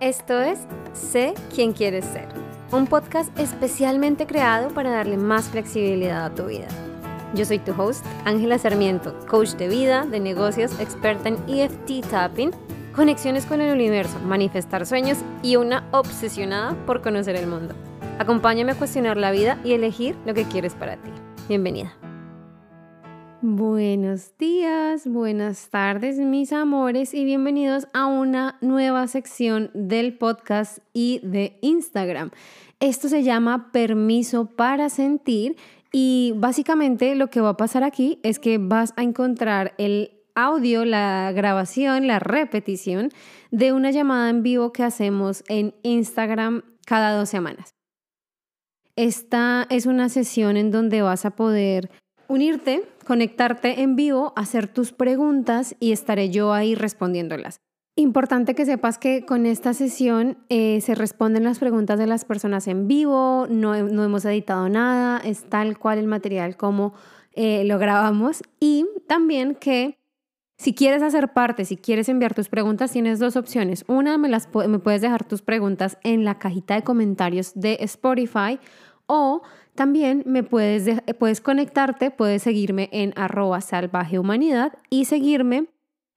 Esto es Sé quién quieres ser, un podcast especialmente creado para darle más flexibilidad a tu vida. Yo soy tu host, Ángela Sarmiento, coach de vida, de negocios, experta en EFT tapping, conexiones con el universo, manifestar sueños y una obsesionada por conocer el mundo. Acompáñame a cuestionar la vida y elegir lo que quieres para ti. Bienvenida. Buenos días, buenas tardes mis amores y bienvenidos a una nueva sección del podcast y de Instagram. Esto se llama Permiso para Sentir y básicamente lo que va a pasar aquí es que vas a encontrar el audio, la grabación, la repetición de una llamada en vivo que hacemos en Instagram cada dos semanas. Esta es una sesión en donde vas a poder unirte, conectarte en vivo, hacer tus preguntas y estaré yo ahí respondiéndolas. Importante que sepas que con esta sesión eh, se responden las preguntas de las personas en vivo, no, hemos editado nada, es tal cual el material como eh, lo grabamos y también que si quieres hacer parte, si quieres enviar tus preguntas, tienes dos opciones. Una, me, me puedes dejar tus preguntas en la cajita de comentarios de Spotify o también me puedes, puedes conectarte, puedes seguirme en arroba salvaje humanidad y seguirme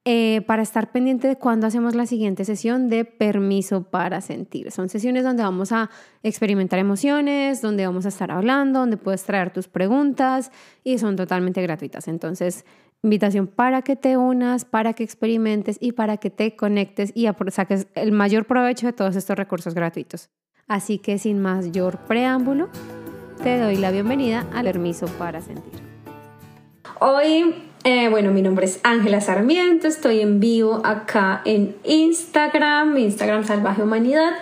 eh, para estar pendiente de cuándo hacemos la siguiente sesión de permiso para sentir. Son sesiones donde vamos a experimentar emociones, donde vamos a estar hablando, donde puedes traer tus preguntas y son totalmente gratuitas. Entonces, invitación para que te unas, para que experimentes y para que te conectes y saques el mayor provecho de todos estos recursos gratuitos. Así que sin mayor preámbulo, te doy la bienvenida al Permiso para Sentir. Hoy, eh, bueno, mi nombre es Ángela Sarmiento, estoy en vivo acá en Instagram, Instagram Salvaje Humanidad,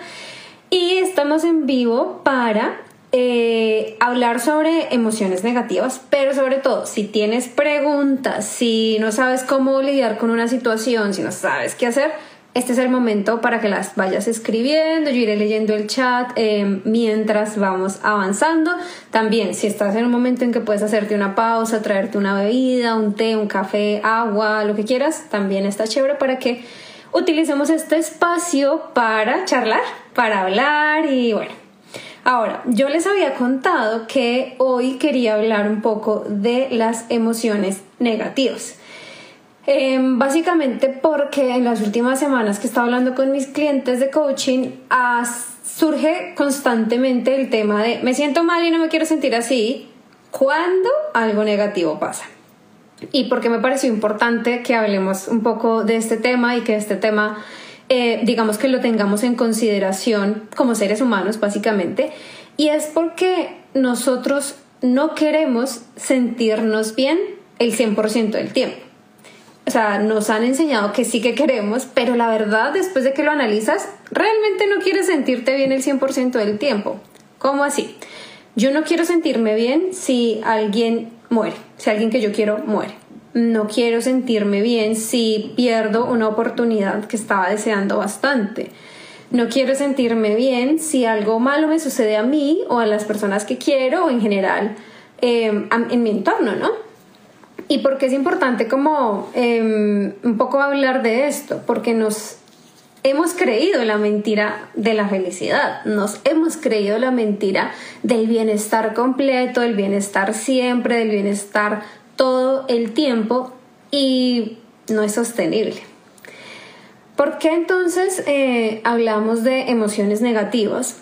y estamos en vivo para eh, hablar sobre emociones negativas, pero sobre todo, si tienes preguntas, si no sabes cómo lidiar con una situación, si no sabes qué hacer, este es el momento para que las vayas escribiendo, yo iré leyendo el chat eh, mientras vamos avanzando. También, si estás en un momento en que puedes hacerte una pausa, traerte una bebida, un té, un café, agua, lo que quieras, también está chévere para que utilicemos este espacio para charlar, para hablar y bueno. Ahora, yo les había contado que hoy quería hablar un poco de las emociones negativas. Em, básicamente porque en las últimas semanas que he estado hablando con mis clientes de coaching, surge constantemente el tema de me siento mal y no me quiero sentir así cuando algo negativo pasa. Y porque me pareció importante que hablemos un poco de este tema y que este tema, eh, digamos que lo tengamos en consideración como seres humanos, básicamente. Y es porque nosotros no queremos sentirnos bien el 100% del tiempo o sea, nos han enseñado que sí que queremos, pero la verdad, después de que lo analizas, realmente no quieres sentirte bien el 100% del tiempo. ¿Cómo así? Yo no quiero sentirme bien si alguien muere, si alguien que yo quiero muere. No quiero sentirme bien si pierdo una oportunidad que estaba deseando bastante. No quiero sentirme bien si algo malo me sucede a mí o a las personas que quiero o en general eh, en mi entorno, ¿no? ¿Y por qué es importante como em, un poco hablar de esto? Porque nos hemos creído la mentira de la felicidad, nos hemos creído la mentira del bienestar completo, del bienestar siempre, del bienestar todo el tiempo y no es sostenible. ¿Por qué entonces eh, hablamos de emociones negativas?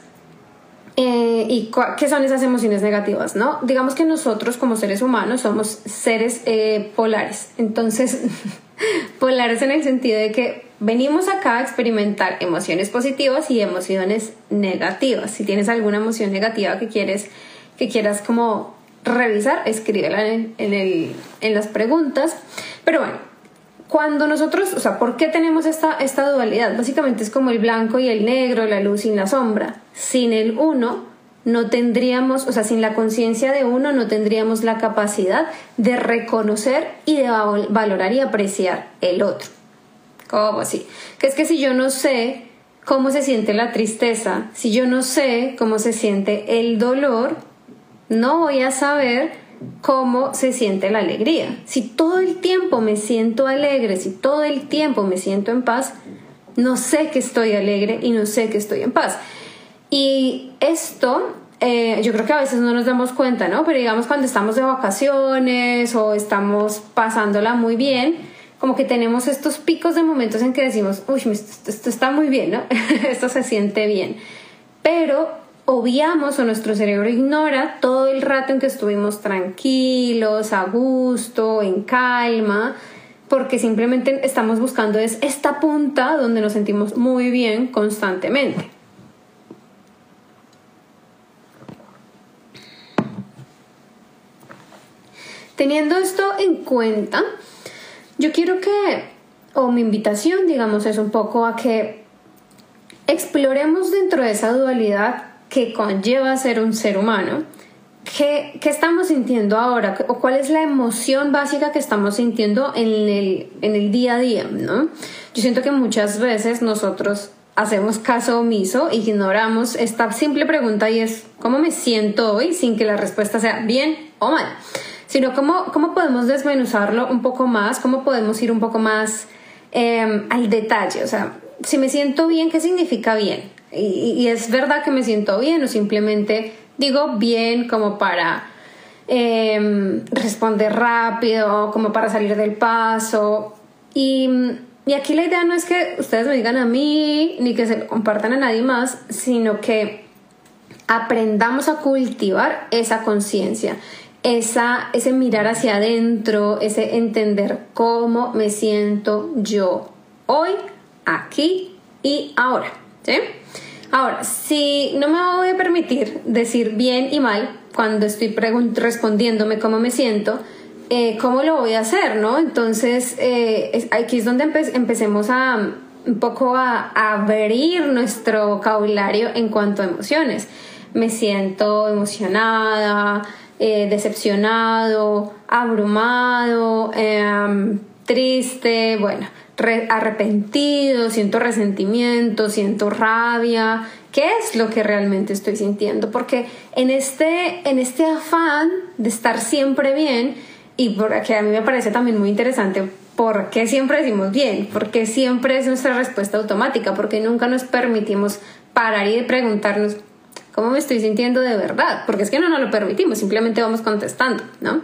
Eh, ¿Y qué son esas emociones negativas? ¿no? Digamos que nosotros como seres humanos somos seres eh, polares. Entonces, polares en el sentido de que venimos acá a experimentar emociones positivas y emociones negativas. Si tienes alguna emoción negativa que quieres, que quieras como revisar, escríbela en, en las preguntas. Pero bueno, cuando nosotros, o sea, ¿por qué tenemos esta, esta dualidad? Básicamente es como el blanco y el negro, la luz y la sombra. Sin el uno no tendríamos, o sea, sin la conciencia de uno no tendríamos la capacidad de reconocer y de valorar y apreciar el otro. ¿Cómo así? Que es que si yo no sé cómo se siente la tristeza, si yo no sé cómo se siente el dolor, no voy a saber cómo se siente la alegría. Si todo el tiempo me siento alegre, si todo el tiempo me siento en paz, no sé que estoy alegre y no sé que estoy en paz. Y esto eh, yo creo que a veces no nos damos cuenta, ¿no? Pero digamos cuando estamos de vacaciones o estamos pasándola muy bien, como que tenemos estos picos de momentos en que decimos, uy, esto, está muy bien, ¿no? esto se siente bien. Pero obviamos o nuestro cerebro ignora todo el rato en que estuvimos tranquilos, a gusto, en calma, porque simplemente estamos buscando es esta punta donde nos sentimos muy bien constantemente. Teniendo esto en cuenta, yo quiero que, o mi invitación, digamos, es un poco a que exploremos dentro de esa dualidad que conlleva ser un ser humano. ¿Qué, ¿Qué, estamos sintiendo ahora? ¿O cuál es la emoción básica que estamos sintiendo en el, en el día a día? ¿no? Yo siento que muchas veces nosotros hacemos caso omiso, ignoramos esta simple pregunta y es ¿cómo me siento hoy? sin que la respuesta sea bien o mal sino cómo, cómo podemos desmenuzarlo un poco más, cómo podemos ir un poco más em, al detalle. O sea, si me siento bien, ¿qué significa bien? Y, es verdad que me siento bien o simplemente digo bien como para em, responder rápido, como para salir del paso. Y, y aquí la idea no es que ustedes me digan a mí ni que se compartan a nadie más, sino que aprendamos a cultivar esa conciencia esa, ese mirar hacia adentro, ese entender cómo me siento yo hoy, aquí y ahora. ¿sí? Ahora, si no me voy a permitir decir bien y mal cuando estoy respondiéndome cómo me siento, eh, ¿cómo lo voy a hacer? ¿no? Entonces, eh, aquí es donde empecemos a un poco a abrir nuestro vocabulario en cuanto a emociones. Me siento emocionada, eh, decepcionado, abrumado, em, triste, bueno, arrepentido, siento resentimiento, siento rabia. ¿Qué es lo que realmente estoy sintiendo? Porque en este, en este afán de estar siempre bien, y porque a mí me parece también muy interesante, ¿por qué siempre decimos bien? Porque siempre es nuestra respuesta automática, porque nunca nos permitimos parar y preguntarnos cómo me estoy sintiendo de verdad, porque es que no nos lo permitimos, simplemente vamos contestando, ¿no?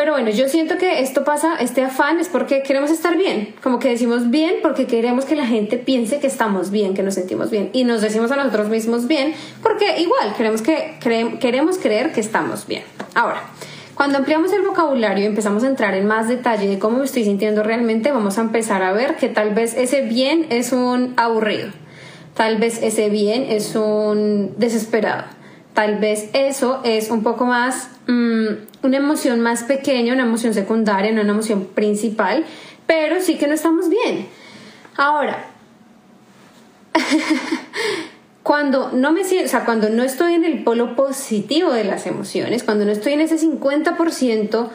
Pero bueno, yo siento que esto pasa, este afán es porque queremos estar bien, como que decimos bien porque queremos que la gente piense que estamos bien, que nos sentimos bien, y nos decimos a nosotros mismos bien porque igual queremos, que, queremos creer que estamos bien. Ahora, cuando ampliamos el vocabulario y empezamos a entrar en más detalle de cómo me estoy sintiendo realmente, vamos a empezar a ver que tal vez ese bien es un aburrido Tal vez ese bien es un desesperado. Tal vez eso es un poco más mm, una emoción más pequeña, una emoción secundaria, no una emoción principal, pero sí que no estamos bien. Ahora, cuando no me o sea, cuando no estoy en el polo positivo de las emociones, cuando no estoy en ese 50%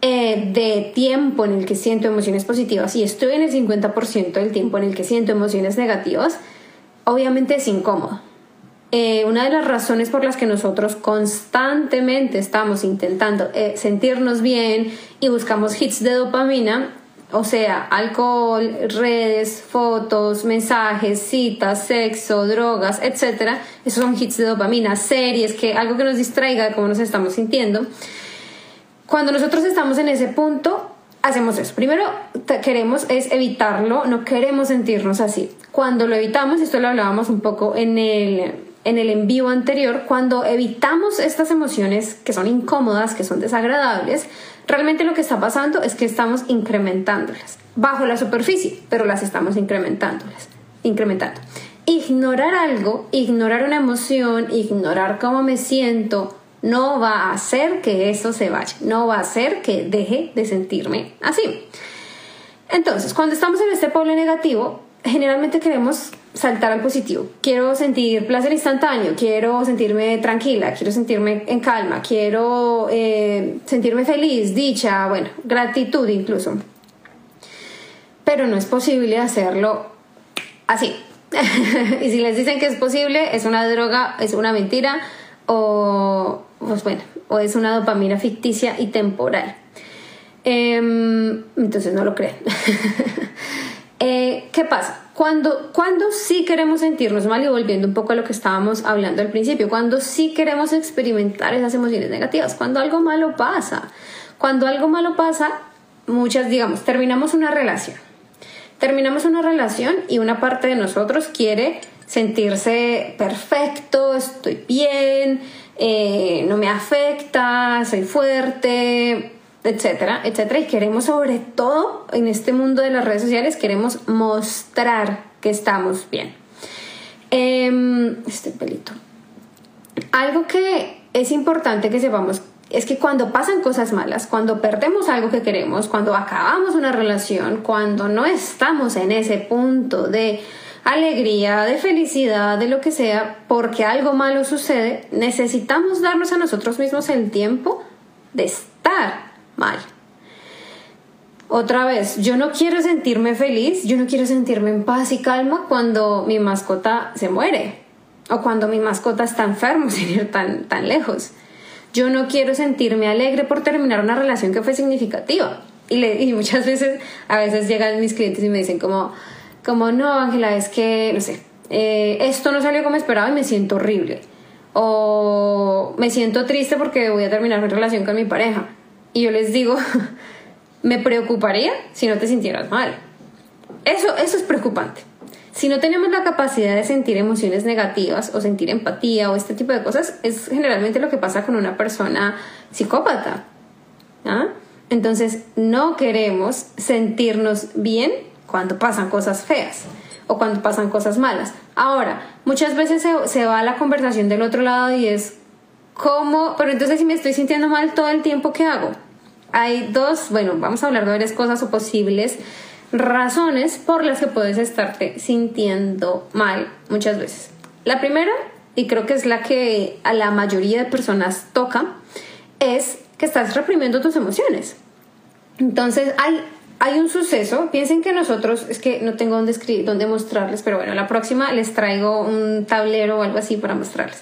eh, de tiempo en el que siento emociones positivas y estoy en el 50% del tiempo en el que siento emociones negativas, obviamente es incómodo. Eh, una de las razones por las que nosotros constantemente estamos intentando eh, sentirnos bien y buscamos hits de dopamina, o sea, alcohol, redes, fotos, mensajes, citas, sexo, drogas, etc. Esos son hits de dopamina, series, que algo que nos distraiga de cómo nos estamos sintiendo. Cuando nosotros estamos en ese punto, hacemos eso. Primero, queremos es evitarlo, no queremos sentirnos así. Cuando lo evitamos, esto lo hablábamos un poco en el, en el en anterior, cuando evitamos estas emociones que son incómodas, que son desagradables, realmente lo que está pasando es que estamos incrementándolas bajo la superficie, pero las estamos incrementándolas, incrementando. Ignorar algo, ignorar una emoción, ignorar cómo me siento, no va a hacer que eso se vaya, no va a hacer que deje de sentirme así. Entonces, cuando estamos en este polo negativo, generalmente queremos saltar al positivo. Quiero sentir placer instantáneo, quiero sentirme tranquila, quiero sentirme en calma, quiero eh, sentirme feliz, dicha, bueno, gratitud incluso. Pero no es posible hacerlo así. y si les dicen que es posible, es una droga, es una mentira o pues bueno, o es una dopamina ficticia y temporal. Em, entonces no lo creen. Eh, ¿Qué pasa? Cuando, cuando sí queremos sentirnos mal y volviendo un poco a lo que estábamos hablando al principio, cuando sí queremos experimentar esas emociones negativas, cuando algo malo pasa, cuando algo malo pasa, muchas, digamos, terminamos una relación. Terminamos una relación y una parte de nosotros quiere sentirse perfecto, estoy bien, eh, no me afecta, soy fuerte, etcétera, etcétera. Y queremos sobre todo en este mundo de las redes sociales, queremos mostrar que estamos bien. Em, este pelito. Algo que es importante que sepamos es que cuando pasan cosas malas, cuando perdemos algo que queremos, cuando acabamos una relación, cuando no estamos en ese punto de alegría, de felicidad, de lo que sea, porque algo malo sucede, necesitamos darnos a nosotros mismos el tiempo de estar mal. Otra vez, yo no quiero sentirme feliz, yo no quiero sentirme en paz y calma cuando mi mascota se muere o cuando mi mascota está enfermo sin ir tan, tan lejos. Yo no quiero sentirme alegre por terminar una relación que fue significativa. Y, le, y muchas veces, a veces llegan mis clientes y me dicen como, como no, Ángela, es que, no sé, eh, esto no salió como esperaba y me siento horrible. O me siento triste porque voy a terminar mi relación con mi pareja. Y yo les digo, me preocuparía si no te sintieras mal. Eso, eso es preocupante. Si no tenemos la capacidad de sentir emociones negativas o sentir empatía o este tipo de cosas, es generalmente lo que pasa con una persona psicópata. ¿ah? Entonces, no queremos sentirnos bien cuando pasan cosas feas o cuando pasan cosas malas. Ahora, muchas veces se, se va la conversación del otro lado y es, ¿cómo? Pero entonces si me estoy sintiendo mal todo el tiempo, ¿qué hago? Hay dos, bueno, vamos a hablar de varias cosas o posibles razones por las que puedes estarte sintiendo mal muchas veces. La primera, y creo que es la que a la mayoría de personas toca, es que estás reprimiendo tus emociones. Entonces hay, hay un suceso, piensen que nosotros, es que no tengo dónde, escribir, dónde mostrarles, pero bueno, la próxima les traigo un tablero o algo así para mostrarles.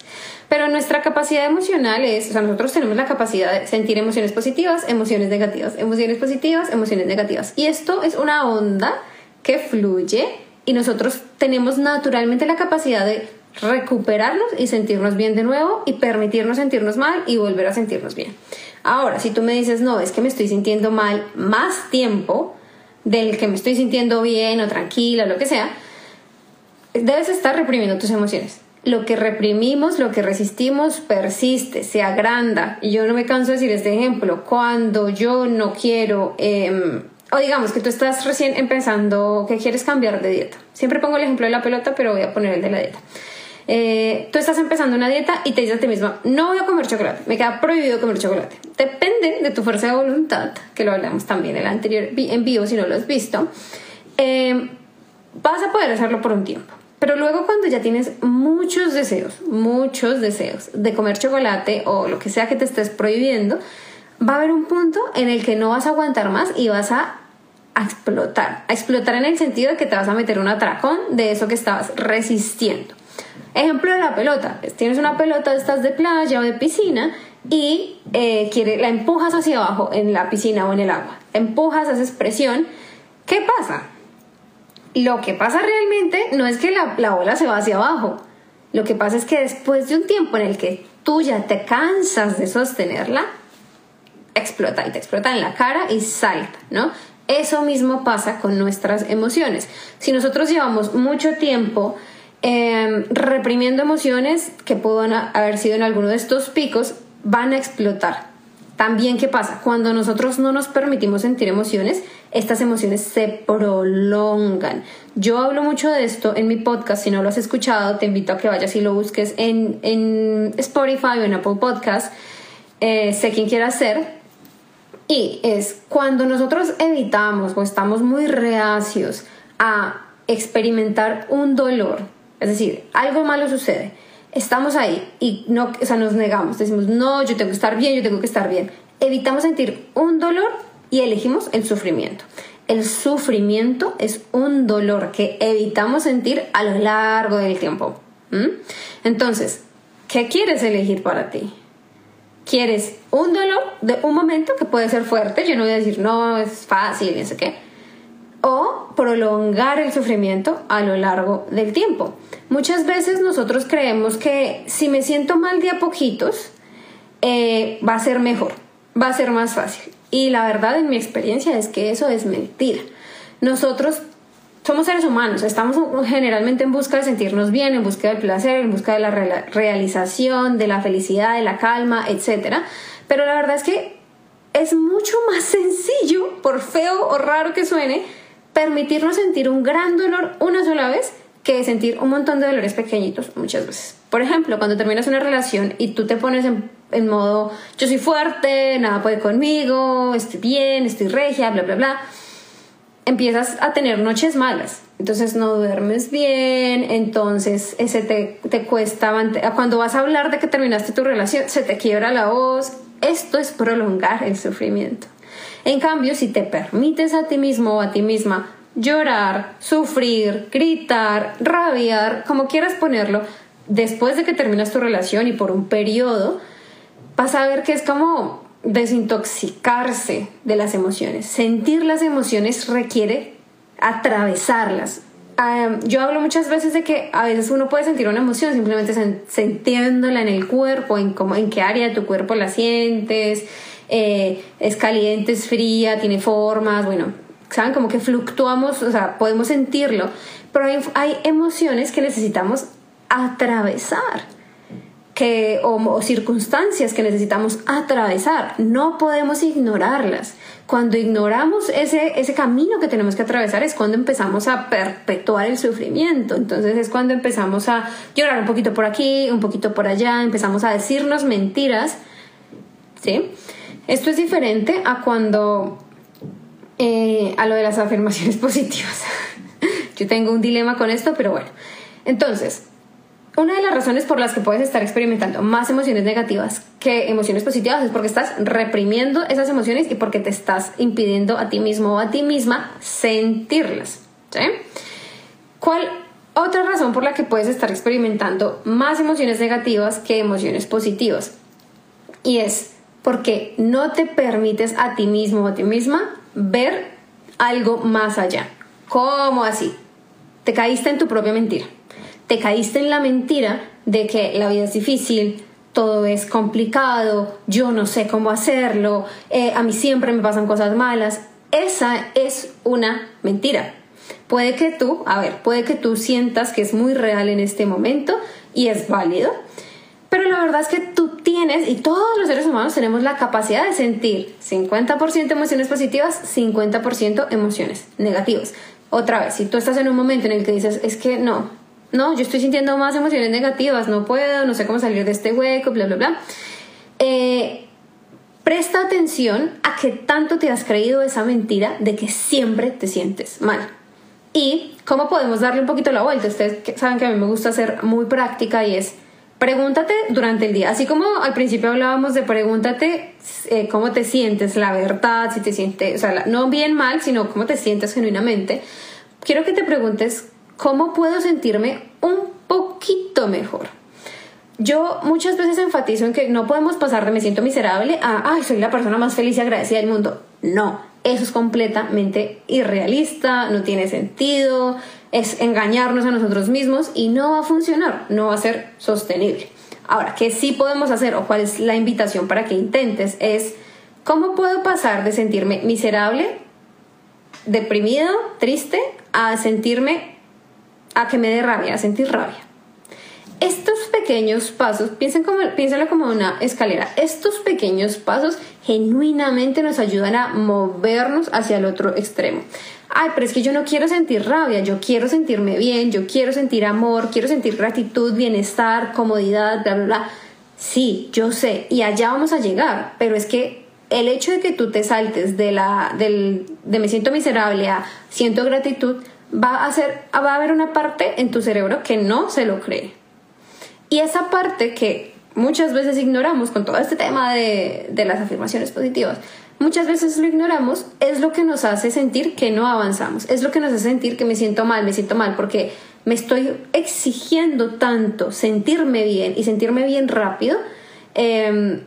Pero nuestra capacidad emocional es, o sea, nosotros tenemos la capacidad de sentir emociones positivas, emociones negativas, emociones positivas, emociones negativas. Y esto es una onda que fluye y nosotros tenemos naturalmente la capacidad de recuperarnos y sentirnos bien de nuevo y permitirnos sentirnos mal y volver a sentirnos bien. Ahora, si tú me dices, no, es que me estoy sintiendo mal más tiempo del que me estoy sintiendo bien o tranquila o lo que sea, debes estar reprimiendo tus emociones lo que reprimimos, lo que resistimos, persiste, se agranda. Y yo no me canso de decir este ejemplo. Cuando yo no quiero, em, o digamos que tú estás recién empezando que quieres cambiar de dieta. Siempre pongo el ejemplo de la pelota, pero voy a poner el de la dieta. Eh, tú estás empezando una dieta y te dices a ti misma, no voy a comer chocolate, me queda prohibido comer chocolate. Depende de tu fuerza de voluntad, que lo hablamos también en el anterior en vivo si no lo has visto. Em, vas a poder hacerlo por un tiempo pero luego cuando ya tienes muchos deseos, muchos deseos de comer chocolate o lo que sea que te estés prohibiendo, va a haber un punto en el que no vas a aguantar más y vas a, explotar. A explotar en el sentido de que te vas a meter un atracón de eso que estabas resistiendo. Ejemplo de la pelota. Tienes una pelota, estás de playa o de piscina y eh, la empujas hacia abajo en la piscina o en el agua. Empujas, haces presión. ¿Qué pasa? Lo que pasa realmente no es que la, la bola se va hacia abajo. Lo que pasa es que después de un tiempo en el que tú ya te cansas de sostenerla, explota y te explota en la cara y salta, ¿no? Eso mismo pasa con nuestras emociones. Si nosotros llevamos mucho tiempo em, reprimiendo emociones que puedan haber sido en alguno de estos picos, van a explotar. También, ¿qué pasa? Cuando nosotros no nos permitimos sentir emociones, estas emociones se prolongan. Yo hablo mucho de esto en mi podcast, si no lo has escuchado, te invito a que vayas y lo busques en, en Spotify o en Apple Podcast, eh, sé quién quiera ser. Y es cuando nosotros evitamos o estamos muy reacios a experimentar un dolor, es decir, algo malo sucede, estamos ahí y no, o sea, nos negamos, decimos, no, yo tengo que estar bien, yo tengo que estar bien. Evitamos sentir un dolor y elegimos el sufrimiento. El sufrimiento es un dolor que evitamos sentir a lo largo del tiempo. Entonces, ¿qué quieres elegir para ti? ¿Quieres un dolor de un momento que puede ser fuerte? Yo no voy a decir, no, es fácil, no sé qué. o prolongar el sufrimiento a lo largo del tiempo. Muchas veces nosotros creemos que si me siento mal de a poquitos, eh, va a ser mejor, va a ser más fácil. Y la verdad en mi experiencia es que eso es mentira. Nosotros somos seres humanos, estamos generalmente en busca de sentirnos bien, en busca del placer, en busca de la realización, de la felicidad, de la calma, etc. Pero la verdad es que es mucho más sencillo, por feo o raro que suene, permitirnos sentir un gran dolor una sola vez que sentir un montón de dolores pequeñitos muchas veces. Por ejemplo, cuando terminas una relación y tú te pones en, modo yo soy fuerte, nada puede conmigo, estoy bien, estoy regia, bla, bla, bla, empiezas a tener noches malas. Entonces no duermes bien, entonces ese te, te cuesta, cuando vas a hablar de que terminaste tu relación, se te quiebra la voz. Esto es prolongar el sufrimiento. En cambio, si te permites a ti mismo o a ti misma llorar, sufrir, gritar, rabiar, como quieras ponerlo, después de que terminas tu relación y por un periodo, vas a ver que es como desintoxicarse de las emociones. Sentir las emociones requiere atravesarlas. yo hablo muchas veces de que a veces uno puede sentir una emoción simplemente sintiéndola en el cuerpo, en, en qué área de tu cuerpo la sientes, eh, es caliente, es fría, tiene formas, bueno, ¿saben? Como que fluctuamos, o sea, podemos sentirlo, pero hay, emociones que necesitamos atravesar. Que, o, circunstancias que necesitamos atravesar. No podemos ignorarlas. Cuando ignoramos ese, ese camino que tenemos que atravesar es cuando empezamos a perpetuar el sufrimiento. Entonces es cuando empezamos a llorar un poquito por aquí, un poquito por allá, empezamos a decirnos mentiras. ¿Sí? Esto es diferente a cuando eh, a lo de las afirmaciones positivas. Yo tengo un dilema con esto, pero bueno. Entonces, una de las razones por las que puedes estar experimentando más emociones negativas que emociones positivas es porque estás reprimiendo esas emociones y porque te estás impidiendo a ti mismo o a ti misma sentirlas. ¿Cuál otra razón por la que puedes estar experimentando más emociones negativas que emociones positivas? Y es porque no te permites a ti mismo o a ti misma ver algo más allá. ¿Cómo así? Te caíste en tu propia mentira. Te caíste en la mentira de que la vida es difícil, todo es complicado, yo no sé cómo hacerlo, eh, a mí siempre me pasan cosas malas. Esa es una mentira. Puede que tú, a ver, puede que tú sientas que es muy real en este momento y es válido, pero la verdad es que tú tienes, y todos los seres humanos tenemos la capacidad de sentir 50% emociones positivas, 50% emociones negativas. Otra vez, si tú estás en un momento en el que dices, es que no, no, yo estoy sintiendo más emociones negativas, no puedo, no sé cómo salir de este hueco, bla, bla, bla. Eh, presta atención a que tanto te has creído esa mentira de que siempre te sientes mal. Y cómo podemos darle un poquito la vuelta. Ustedes saben que a mí me gusta ser muy práctica y es Pregúntate durante el día, así como al principio hablábamos de pregúntate eh, cómo te sientes, la verdad, si te sientes, o sea, no bien mal, sino cómo te sientes genuinamente. Quiero que te preguntes cómo puedo sentirme un poquito mejor. Yo muchas veces enfatizo en que no podemos pasar de me siento miserable a, ay, soy la persona más feliz y agradecida del mundo. No, eso es completamente irrealista, no tiene sentido, es engañarnos a nosotros mismos y no va a funcionar, no va a ser sostenible. Ahora, ¿qué sí podemos hacer o cuál es la invitación para que intentes? Es, ¿cómo puedo pasar de sentirme miserable, deprimido, triste, a sentirme, a que me dé rabia, a sentir rabia? Estos pequeños pasos, piensen como, piénsenlo como una escalera, estos pequeños pasos genuinamente nos ayudan a movernos hacia el otro extremo ay, pero es que yo no quiero sentir rabia, yo quiero sentirme bien, yo quiero sentir amor, quiero sentir gratitud, bienestar, comodidad, bla, bla, bla. Sí, yo sé, y allá vamos a llegar, pero es que el hecho de que tú te saltes de la del de me siento miserable a siento gratitud va a hacer va a haber una parte en tu cerebro que no se lo cree. Y esa parte que muchas veces ignoramos con todo este tema de, de las afirmaciones positivas, muchas veces lo ignoramos, es lo que nos hace sentir que no avanzamos, es lo que nos hace sentir que me siento mal, me siento mal, porque me estoy exigiendo tanto sentirme bien y sentirme bien rápido, em,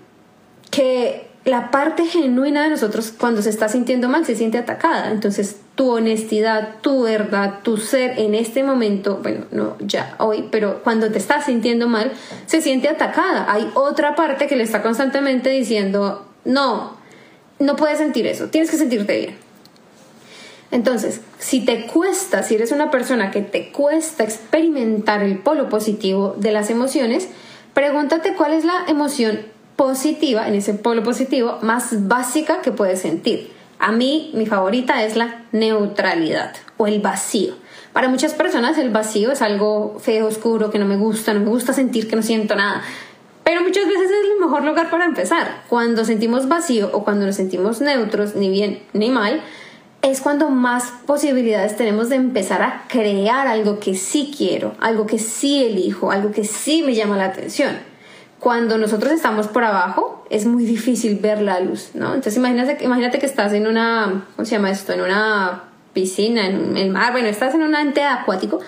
que la parte genuina de nosotros cuando se está sintiendo mal se siente atacada. Entonces tu honestidad, tu verdad, tu ser en este momento, bueno, no ya hoy, pero cuando te estás sintiendo mal, se siente atacada. Hay otra parte que le está constantemente diciendo, no, no puedes sentir eso, tienes que sentirte bien. Entonces, si te cuesta, si eres una persona que te cuesta experimentar el polo positivo de las emociones, pregúntate cuál es la emoción positiva, en ese polo positivo, más básica que puedes sentir. A mí, mi favorita es la neutralidad o el vacío. Para muchas personas el vacío es algo feo, oscuro, que no me gusta, no me gusta sentir que no siento nada. Pero muchas veces es el mejor lugar para empezar. Cuando sentimos vacío o cuando nos sentimos neutros, ni bien ni mal, es cuando más posibilidades tenemos de empezar a crear algo que sí quiero, algo que sí elijo, algo que sí me llama la atención. Cuando nosotros estamos por abajo, es muy difícil ver la luz, ¿no? Entonces imagínate, imagínate que estás en una, ¿cómo se llama esto? En una piscina, en el mar, bueno, estás en un ente acuático.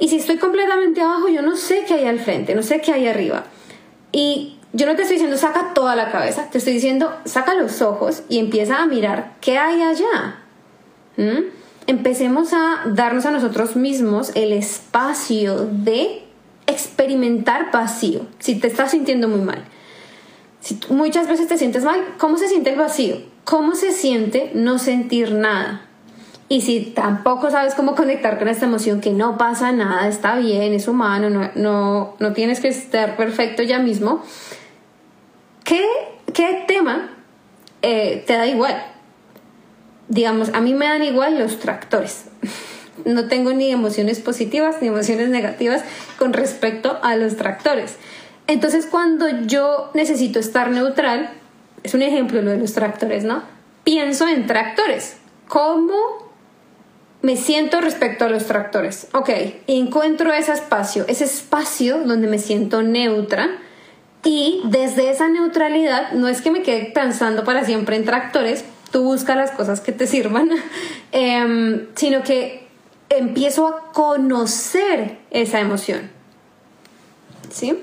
Y si estoy completamente abajo, yo no sé qué hay al frente, no sé qué hay arriba. Y yo no te estoy diciendo saca toda la cabeza, te estoy diciendo saca los ojos y empieza a mirar qué hay allá. ¿Mm? Empecemos a darnos a nosotros mismos el espacio de experimentar vacío. Si te estás sintiendo muy mal, si muchas veces te sientes mal, ¿cómo se siente el vacío? ¿Cómo se siente no sentir nada? Y si tampoco sabes cómo conectar con esta emoción, que no pasa nada, está bien, es humano, no, no, no tienes que estar perfecto ya mismo, ¿qué, qué tema eh, te da igual? Digamos, a mí me dan igual los tractores. No tengo ni emociones positivas ni emociones negativas con respecto a los tractores. Entonces, cuando yo necesito estar neutral, es un ejemplo lo de los tractores, ¿no? Pienso en tractores. ¿Cómo me siento respecto a los tractores. Ok, encuentro ese espacio, ese espacio donde me siento neutra y desde esa neutralidad no es que me quede pensando para siempre en tractores, tú buscas las cosas que te sirvan, em, sino que empiezo a conocer esa emoción. ¿Sí?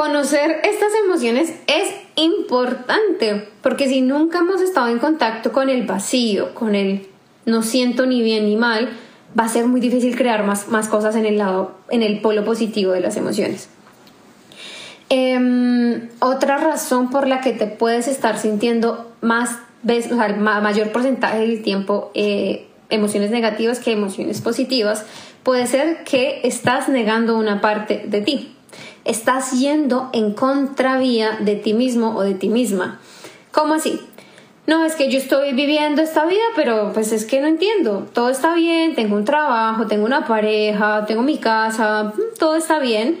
Conocer estas emociones es importante, porque si nunca hemos estado en contacto con el vacío, con el no siento ni bien ni mal, va a ser muy difícil crear más, más cosas en el lado, en el polo positivo de las emociones. Em, otra razón por la que te puedes estar sintiendo más o sea, mayor porcentaje del tiempo eh, emociones negativas que emociones positivas, puede ser que estás negando una parte de ti estás yendo en contravía de ti mismo o de ti misma. ¿Cómo así? No, es que yo estoy viviendo esta vida, pero pues es que no entiendo. Todo está bien, tengo un trabajo, tengo una pareja, tengo mi casa, mm, todo está bien,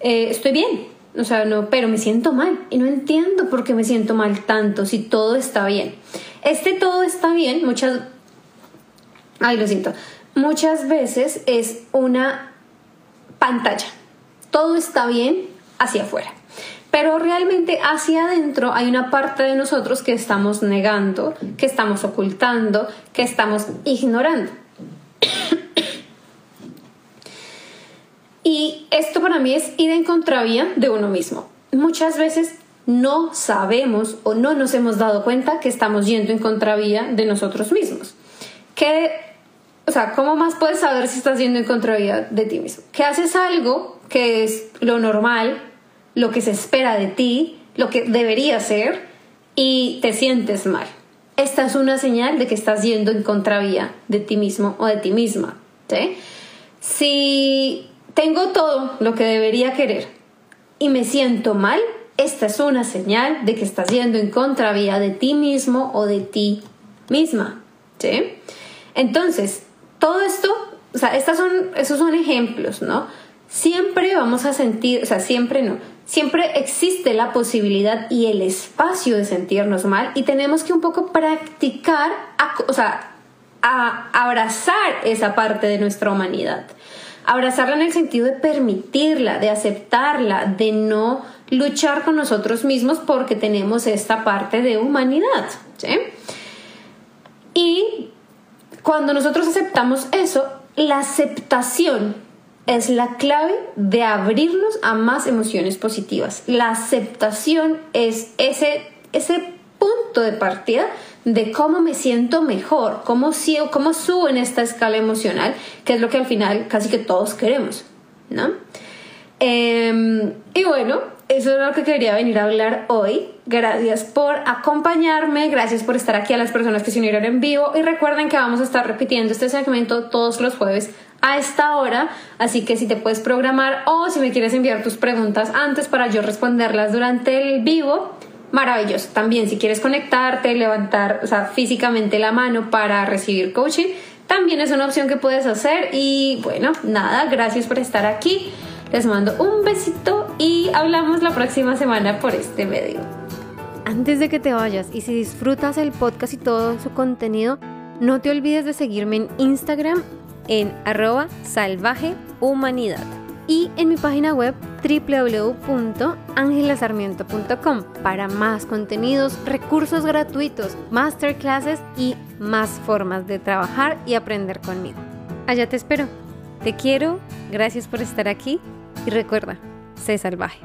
eh, estoy bien. O sea, no, pero me siento mal y no entiendo por qué me siento mal tanto si todo está bien. Este todo está bien, muchas... Ay, lo siento. Muchas veces es una pantalla todo está bien hacia afuera. Pero realmente hacia adentro hay una parte de nosotros que estamos negando, que estamos ocultando, que estamos ignorando. y esto para mí es ir en contravía de uno mismo. Muchas veces no sabemos o no nos hemos dado cuenta que estamos yendo en contravía de nosotros mismos. Que, o sea, ¿cómo más puedes saber si estás yendo en contravía de ti mismo? Que haces algo que es lo normal, lo que se espera de ti, lo que debería ser, y te sientes mal. Esta es una señal de que estás yendo en contravía de ti mismo o de ti misma. Si tengo todo lo que debería querer y me siento mal, esta es una señal de que estás yendo en contravía de ti mismo o de ti misma. Entonces, todo esto, o sea, estas son, esos son ejemplos, ¿no? Siempre vamos a sentir, o sea, siempre no, siempre existe la posibilidad y el espacio de sentirnos mal y tenemos que un poco practicar, o sea, a abrazar esa parte de nuestra humanidad. Abrazarla en el sentido de permitirla, de aceptarla, de no luchar con nosotros mismos porque tenemos esta parte de humanidad. ¿sí? Y cuando nosotros aceptamos eso, la aceptación es la clave de abrirnos a más emociones positivas. La aceptación es ese, ese punto de partida de cómo me siento mejor, cómo, cómo subo en esta escala emocional, que es lo que al final casi que todos queremos, ¿no? Em, y bueno, eso es lo que quería venir a hablar hoy. Gracias por acompañarme, gracias por estar aquí a las personas que se unieron en vivo y recuerden que vamos a estar repitiendo este segmento todos los jueves a esta hora, así que si te puedes programar o si me quieres enviar tus preguntas antes para yo responderlas durante el vivo, maravilloso. También si quieres conectarte, levantar, o sea, físicamente la mano para recibir coaching, también es una opción que puedes hacer y bueno, nada, gracias por estar aquí. Les mando un besito y hablamos la próxima semana por este medio. Antes de que te vayas y si disfrutas el podcast y todo su contenido, no te olvides de seguirme en Instagram en arroba salvajehumanidad y en mi página web www.angelasarmiento.com para más contenidos, recursos gratuitos, masterclasses y más formas de trabajar y aprender conmigo. Allá te espero. Te quiero, gracias por estar aquí y recuerda, sé salvaje.